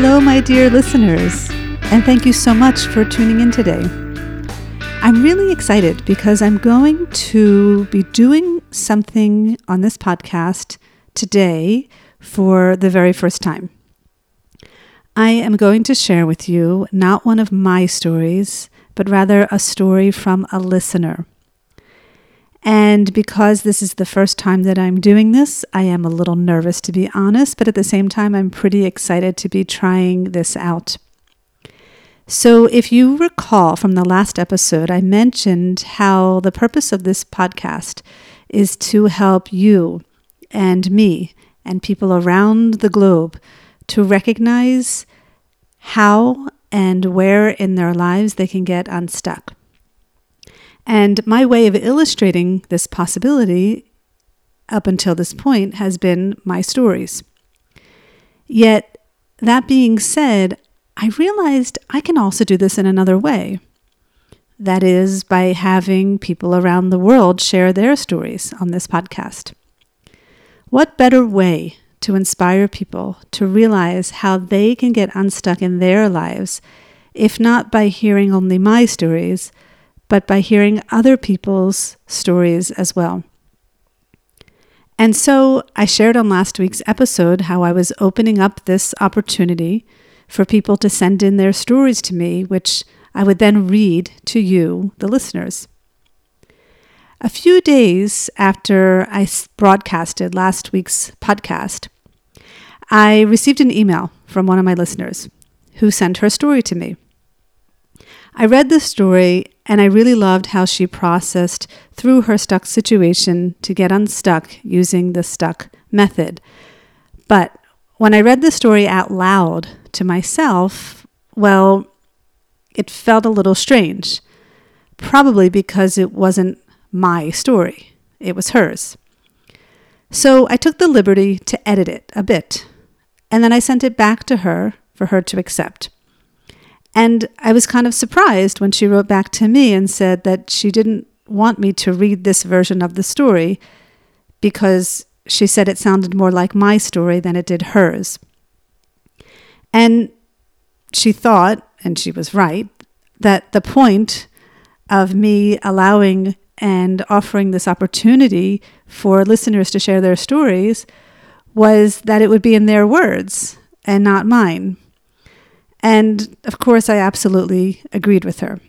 Hello, my dear listeners, and thank you so much for tuning in today. I'm really excited because I'm going to be doing something on this podcast today for the very first time. I am going to share with you not one of my stories, but rather a story from a listener. And because this is the first time that I'm doing this, I am a little nervous to be honest, but at the same time, I'm pretty excited to be trying this out. So, if you recall from the last episode, I mentioned how the purpose of this podcast is to help you and me and people around the globe to recognize how and where in their lives they can get unstuck. And my way of illustrating this possibility up until this point has been my stories. Yet, that being said, I realized I can also do this in another way. That is, by having people around the world share their stories on this podcast. What better way to inspire people to realize how they can get unstuck in their lives, if not by hearing only my stories, but by hearing other people's stories as well. And so I shared on last week's episode how I was opening up this opportunity for people to send in their stories to me, which I would then read to you, the listeners. A few days after I broadcasted last week's podcast, I received an email from one of my listeners who sent her story to me. I read the story and I really loved how she processed through her stuck situation to get unstuck using the stuck method. But when I read the story out loud to myself, well, it felt a little strange. Probably because it wasn't my story, it was hers. So I took the liberty to edit it a bit, and then I sent it back to her for her to accept. And I was kind of surprised when she wrote back to me and said that she didn't want me to read this version of the story because she said it sounded more like my story than it did hers. And she thought, and she was right, that the point of me allowing and offering this opportunity for listeners to share their stories was that it would be in their words and not mine. And of course, I absolutely agreed with her.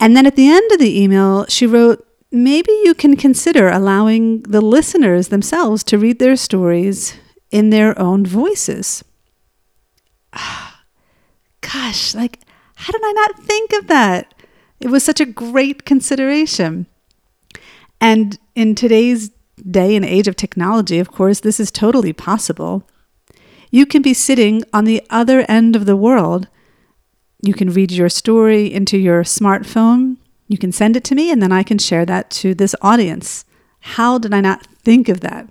And then at the end of the email, she wrote, Maybe you can consider allowing the listeners themselves to read their stories in their own voices. Gosh, like, how did I not think of that? It was such a great consideration. And in today's day and age of technology, of course, this is totally possible. You can be sitting on the other end of the world. You can read your story into your smartphone. You can send it to me, and then I can share that to this audience. How did I not think of that?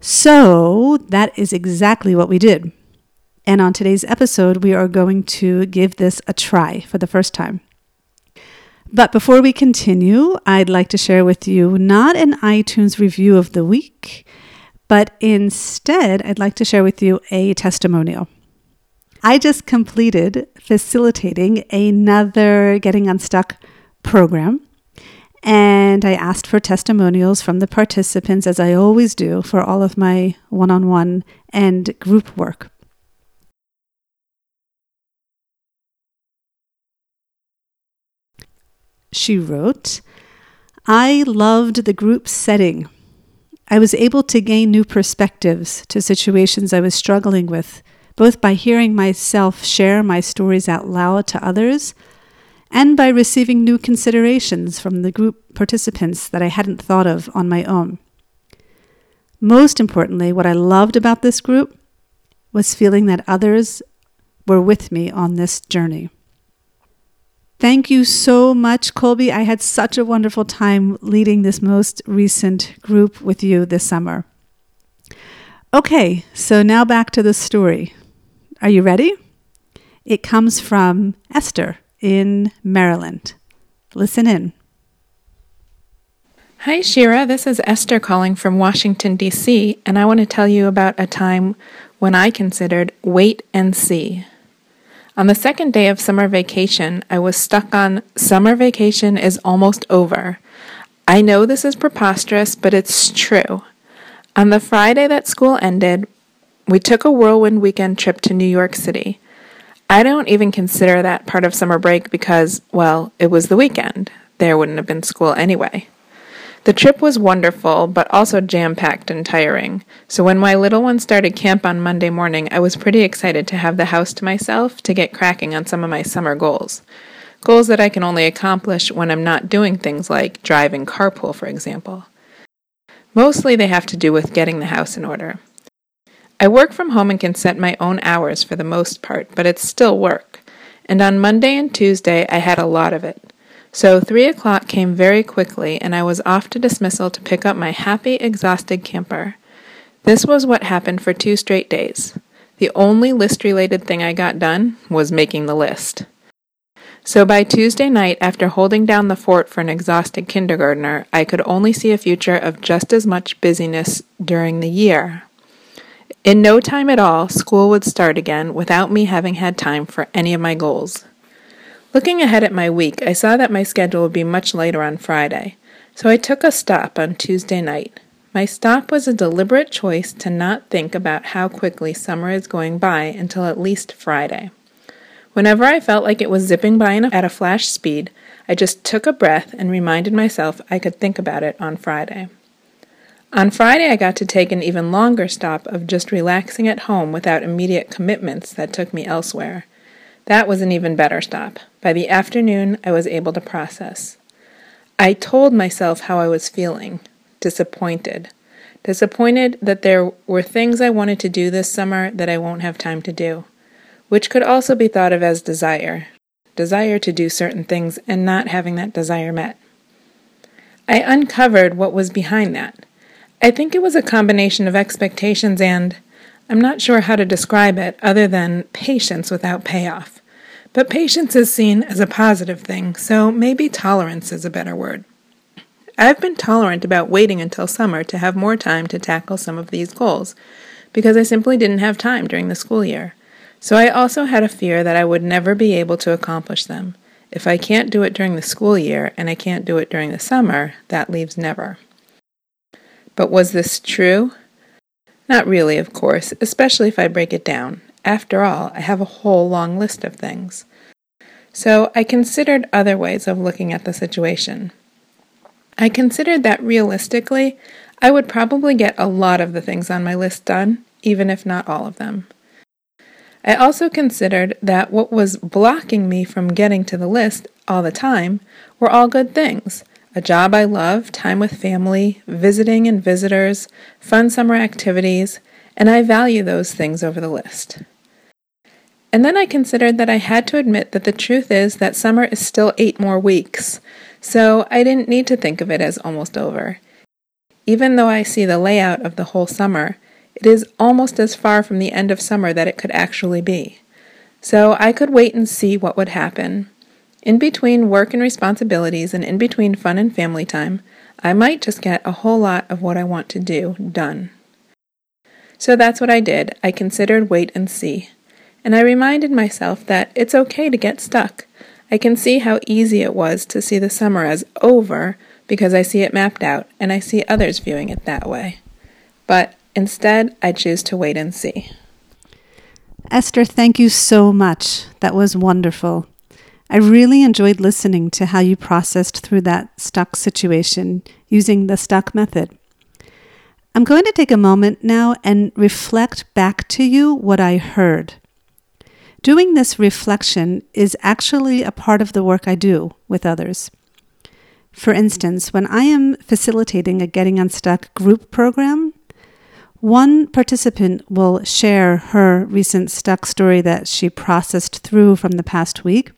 So, that is exactly what we did. And on today's episode, we are going to give this a try for the first time. But before we continue, I'd like to share with you not an iTunes review of the week, but instead, I'd like to share with you a testimonial. I just completed facilitating another Getting Unstuck program, and I asked for testimonials from the participants, as I always do for all of my one on one and group work. She wrote, I loved the group setting I was able to gain new perspectives to situations I was struggling with, both by hearing myself share my stories out loud to others and by receiving new considerations from the group participants that I hadn't thought of on my own. Most importantly, what I loved about this group was feeling that others were with me on this journey. Thank you so much, Colby. I had such a wonderful time leading this most recent group with you this summer. Okay, so now back to the story. Are you ready? It comes from Esther in Maryland. Listen in. Hi, Shira. This is Esther calling from Washington, D.C., and I want to tell you about a time when I considered wait and see. On the second day of summer vacation, I was stuck on summer vacation is almost over. I know this is preposterous, but it's true. On the Friday that school ended, we took a whirlwind weekend trip to New York City. I don't even consider that part of summer break because, well, it was the weekend. There wouldn't have been school anyway. The trip was wonderful, but also jam packed and tiring. So when my little one started camp on Monday morning, I was pretty excited to have the house to myself to get cracking on some of my summer goals. Goals that I can only accomplish when I'm not doing things like driving carpool, for example. Mostly they have to do with getting the house in order. I work from home and can set my own hours for the most part, but it's still work. And on Monday and Tuesday, I had a lot of it. So three o'clock came very quickly, and I was off to dismissal to pick up my happy, exhausted camper. This was what happened for two straight days. The only list related thing I got done was making the list. So by Tuesday night, after holding down the fort for an exhausted kindergartner, I could only see a future of just as much busyness during the year. In no time at all, school would start again without me having had time for any of my goals. Looking ahead at my week, I saw that my schedule would be much later on Friday, so I took a stop on Tuesday night. My stop was a deliberate choice to not think about how quickly summer is going by until at least Friday. Whenever I felt like it was zipping by at a flash speed, I just took a breath and reminded myself I could think about it on Friday. On Friday, I got to take an even longer stop of just relaxing at home without immediate commitments that took me elsewhere. That was an even better stop. By the afternoon, I was able to process. I told myself how I was feeling disappointed. Disappointed that there were things I wanted to do this summer that I won't have time to do, which could also be thought of as desire desire to do certain things and not having that desire met. I uncovered what was behind that. I think it was a combination of expectations and I'm not sure how to describe it other than patience without payoff. But patience is seen as a positive thing, so maybe tolerance is a better word. I've been tolerant about waiting until summer to have more time to tackle some of these goals, because I simply didn't have time during the school year. So I also had a fear that I would never be able to accomplish them. If I can't do it during the school year and I can't do it during the summer, that leaves never. But was this true? Not really, of course, especially if I break it down. After all, I have a whole long list of things. So I considered other ways of looking at the situation. I considered that realistically, I would probably get a lot of the things on my list done, even if not all of them. I also considered that what was blocking me from getting to the list all the time were all good things a job I love, time with family, visiting and visitors, fun summer activities, and I value those things over the list. And then I considered that I had to admit that the truth is that summer is still eight more weeks, so I didn't need to think of it as almost over. Even though I see the layout of the whole summer, it is almost as far from the end of summer that it could actually be. So I could wait and see what would happen. In between work and responsibilities and in between fun and family time, I might just get a whole lot of what I want to do done. So that's what I did. I considered wait and see. And I reminded myself that it's okay to get stuck. I can see how easy it was to see the summer as over because I see it mapped out and I see others viewing it that way. But instead, I choose to wait and see. Esther, thank you so much. That was wonderful. I really enjoyed listening to how you processed through that stuck situation using the stuck method. I'm going to take a moment now and reflect back to you what I heard. Doing this reflection is actually a part of the work I do with others. For instance, when I am facilitating a Getting Unstuck group program, One participant will share her recent stuck story that she processed through from the past week.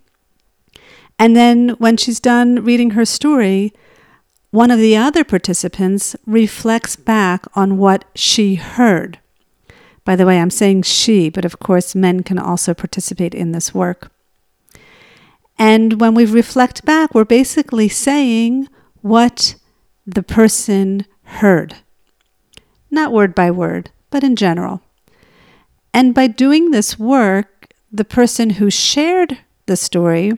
And then when she's done reading her story, one of the other participants reflects back on what she heard. By the way, I'm saying she, but of course, men can also participate in this work. And when we reflect back, we're basically saying what the person heard. Not word by word, but in general. And by doing this work, the person who shared the story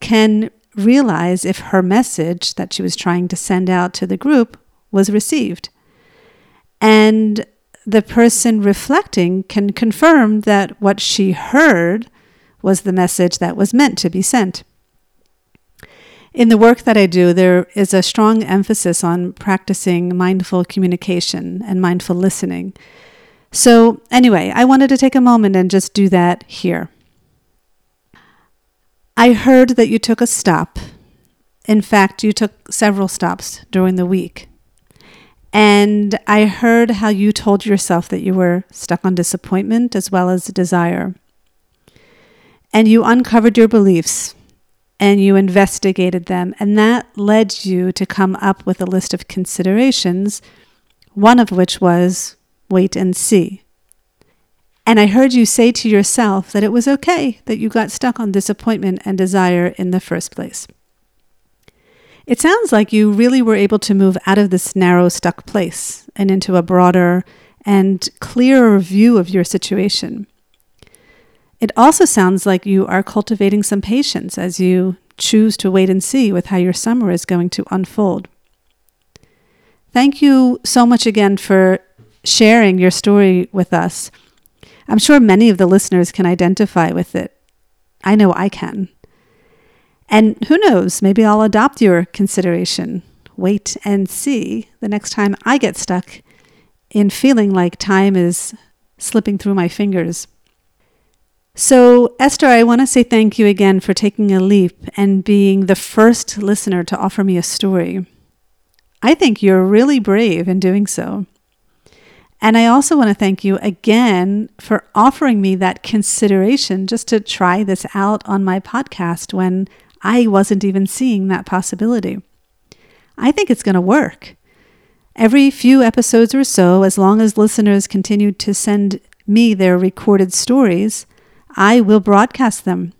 can realize if her message that she was trying to send out to the group was received. And the person reflecting can confirm that what she heard was the message that was meant to be sent. In the work that I do, there is a strong emphasis on practicing mindful communication and mindful listening. So, anyway, I wanted to take a moment and just do that here. I heard that you took a stop. In fact, you took several stops during the week. And I heard how you told yourself that you were stuck on disappointment as well as desire. And you uncovered your beliefs and you investigated them. And that led you to come up with a list of considerations, one of which was wait and see. And I heard you say to yourself that it was okay that you got stuck on disappointment and desire in the first place. It sounds like you really were able to move out of this narrow, stuck place and into a broader and clearer view of your situation. It also sounds like you are cultivating some patience as you choose to wait and see with how your summer is going to unfold. Thank you so much again for sharing your story with us. I'm sure many of the listeners can identify with it. I know I can. And who knows, maybe I'll adopt your consideration. Wait and see the next time I get stuck in feeling like time is slipping through my fingers. So, Esther, I want to say thank you again for taking a leap and being the first listener to offer me a story. I think you're really brave in doing so. And I also want to thank you again for offering me that consideration just to try this out on my podcast when I wasn't even seeing that possibility. I think it's going to work. Every few episodes or so, as long as listeners continue to send me their recorded stories, I will broadcast them.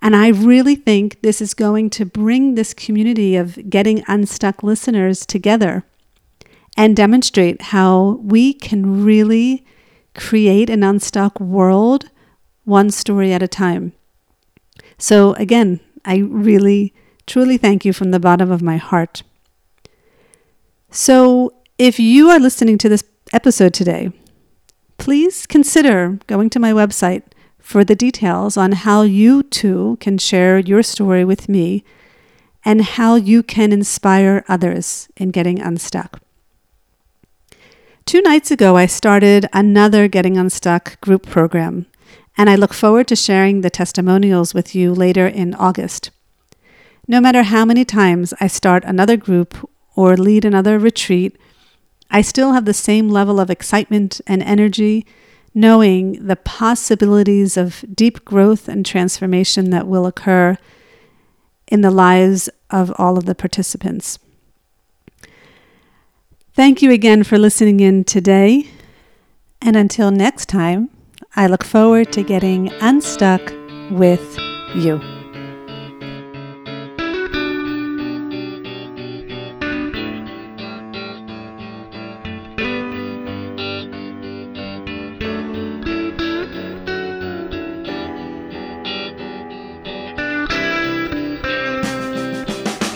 And I really think this is going to bring this community of getting unstuck listeners together and demonstrate how we can really create an unstuck world one story at a time. So, again, I really, truly thank you from the bottom of my heart. So, if you are listening to this episode today, please consider going to my website for the details on how you too can share your story with me and how you can inspire others in getting unstuck. Two nights ago, I started another Getting Unstuck group program, and I look forward to sharing the testimonials with you later in August. No matter how many times I start another group or lead another retreat, I still have the same level of excitement and energy knowing the possibilities of deep growth and transformation that will occur in the lives of all of the participants. Thank you again for listening in today. And until next time, I look forward to getting unstuck with you.